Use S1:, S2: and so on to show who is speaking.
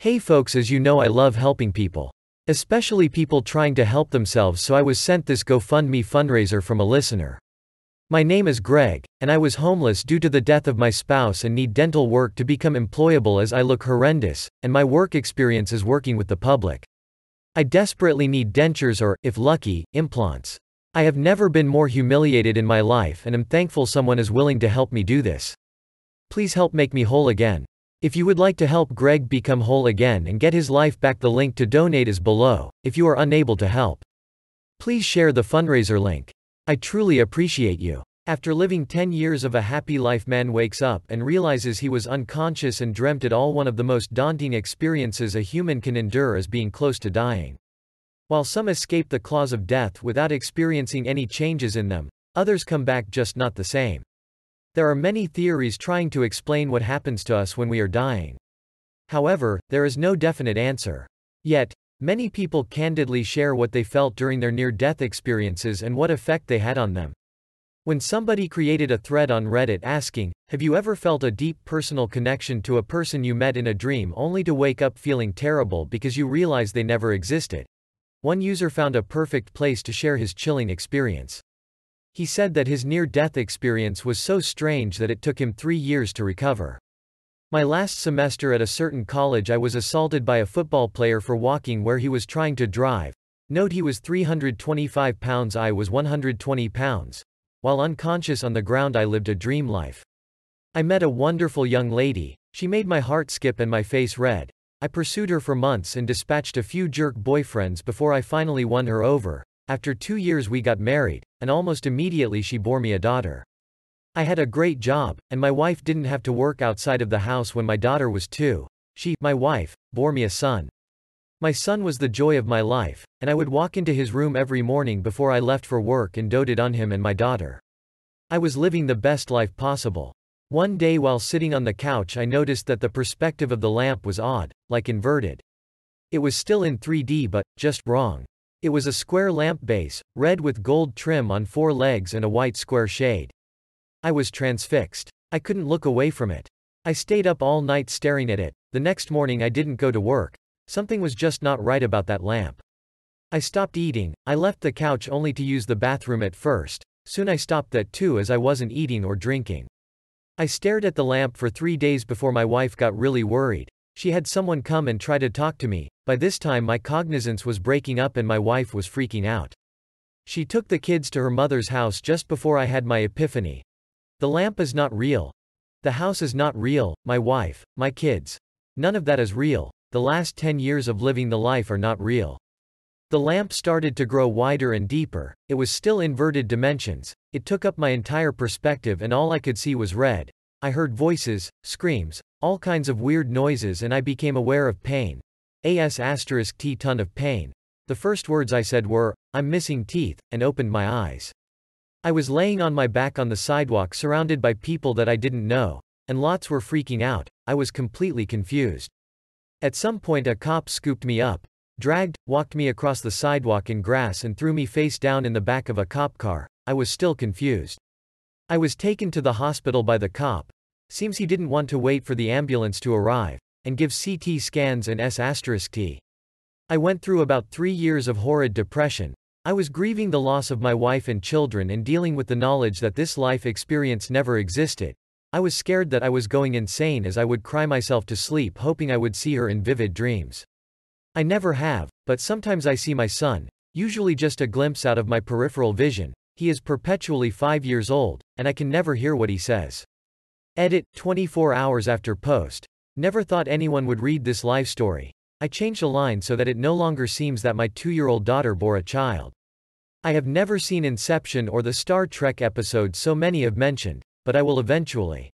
S1: Hey folks, as you know, I love helping people. Especially people trying to help themselves, so I was sent this GoFundMe fundraiser from a listener. My name is Greg, and I was homeless due to the death of my spouse and need dental work to become employable as I look horrendous, and my work experience is working with the public. I desperately need dentures or, if lucky, implants. I have never been more humiliated in my life and am thankful someone is willing to help me do this. Please help make me whole again. If you would like to help Greg become whole again and get his life back, the link to donate is below, if you are unable to help. Please share the fundraiser link. I truly appreciate you. After living 10 years of a happy life, man wakes up and realizes he was unconscious and dreamt it all. One of the most daunting experiences a human can endure is being close to dying. While some escape the claws of death without experiencing any changes in them, others come back just not the same. There are many theories trying to explain what happens to us when we are dying. However, there is no definite answer. Yet, many people candidly share what they felt during their near death experiences and what effect they had on them. When somebody created a thread on Reddit asking, Have you ever felt a deep personal connection to a person you met in a dream only to wake up feeling terrible because you realize they never existed? One user found a perfect place to share his chilling experience. He said that his near-death experience was so strange that it took him three years to recover. My last semester at a certain college I was assaulted by a football player for walking where he was trying to drive. Note he was 325 pounds I was 120 pounds. While unconscious on the ground I lived a dream life. I met a wonderful young lady, she made my heart skip and my face red. I pursued her for months and dispatched a few jerk boyfriends before I finally won her over. After two years we got married, and almost immediately she bore me a daughter. I had a great job, and my wife didn't have to work outside of the house when my daughter was two. She, my wife, bore me a son. My son was the joy of my life, and I would walk into his room every morning before I left for work and doted on him and my daughter. I was living the best life possible. One day while sitting on the couch I noticed that the perspective of the lamp was odd, like inverted. It was still in 3D but, just wrong. It was a square lamp base, red with gold trim on four legs and a white square shade. I was transfixed. I couldn't look away from it. I stayed up all night staring at it. The next morning I didn't go to work. Something was just not right about that lamp. I stopped eating. I left the couch only to use the bathroom at first. Soon I stopped that too as I wasn't eating or drinking. I stared at the lamp for three days before my wife got really worried. She had someone come and try to talk to me. By this time my cognizance was breaking up and my wife was freaking out. She took the kids to her mother's house just before I had my epiphany. The lamp is not real. The house is not real, my wife, my kids. None of that is real. The last 10 years of living the life are not real. The lamp started to grow wider and deeper, it was still inverted dimensions, it took up my entire perspective and all I could see was red. I heard voices, screams, all kinds of weird noises and I became aware of pain. AS asterisk T ton of pain. The first words I said were, I'm missing teeth, and opened my eyes. I was laying on my back on the sidewalk surrounded by people that I didn't know, and lots were freaking out, I was completely confused. At some point a cop scooped me up, dragged, walked me across the sidewalk in grass and threw me face down in the back of a cop car, I was still confused. I was taken to the hospital by the cop. Seems he didn't want to wait for the ambulance to arrive and give CT scans and S asterisk T. I went through about three years of horrid depression. I was grieving the loss of my wife and children and dealing with the knowledge that this life experience never existed. I was scared that I was going insane as I would cry myself to sleep hoping I would see her in vivid dreams. I never have, but sometimes I see my son, usually just a glimpse out of my peripheral vision, he is perpetually 5 years old, and I can never hear what he says. Edit, 24 hours after post. Never thought anyone would read this life story. I changed a line so that it no longer seems that my two-year-old daughter bore a child. I have never seen Inception or the Star Trek episode so many have mentioned, but I will eventually.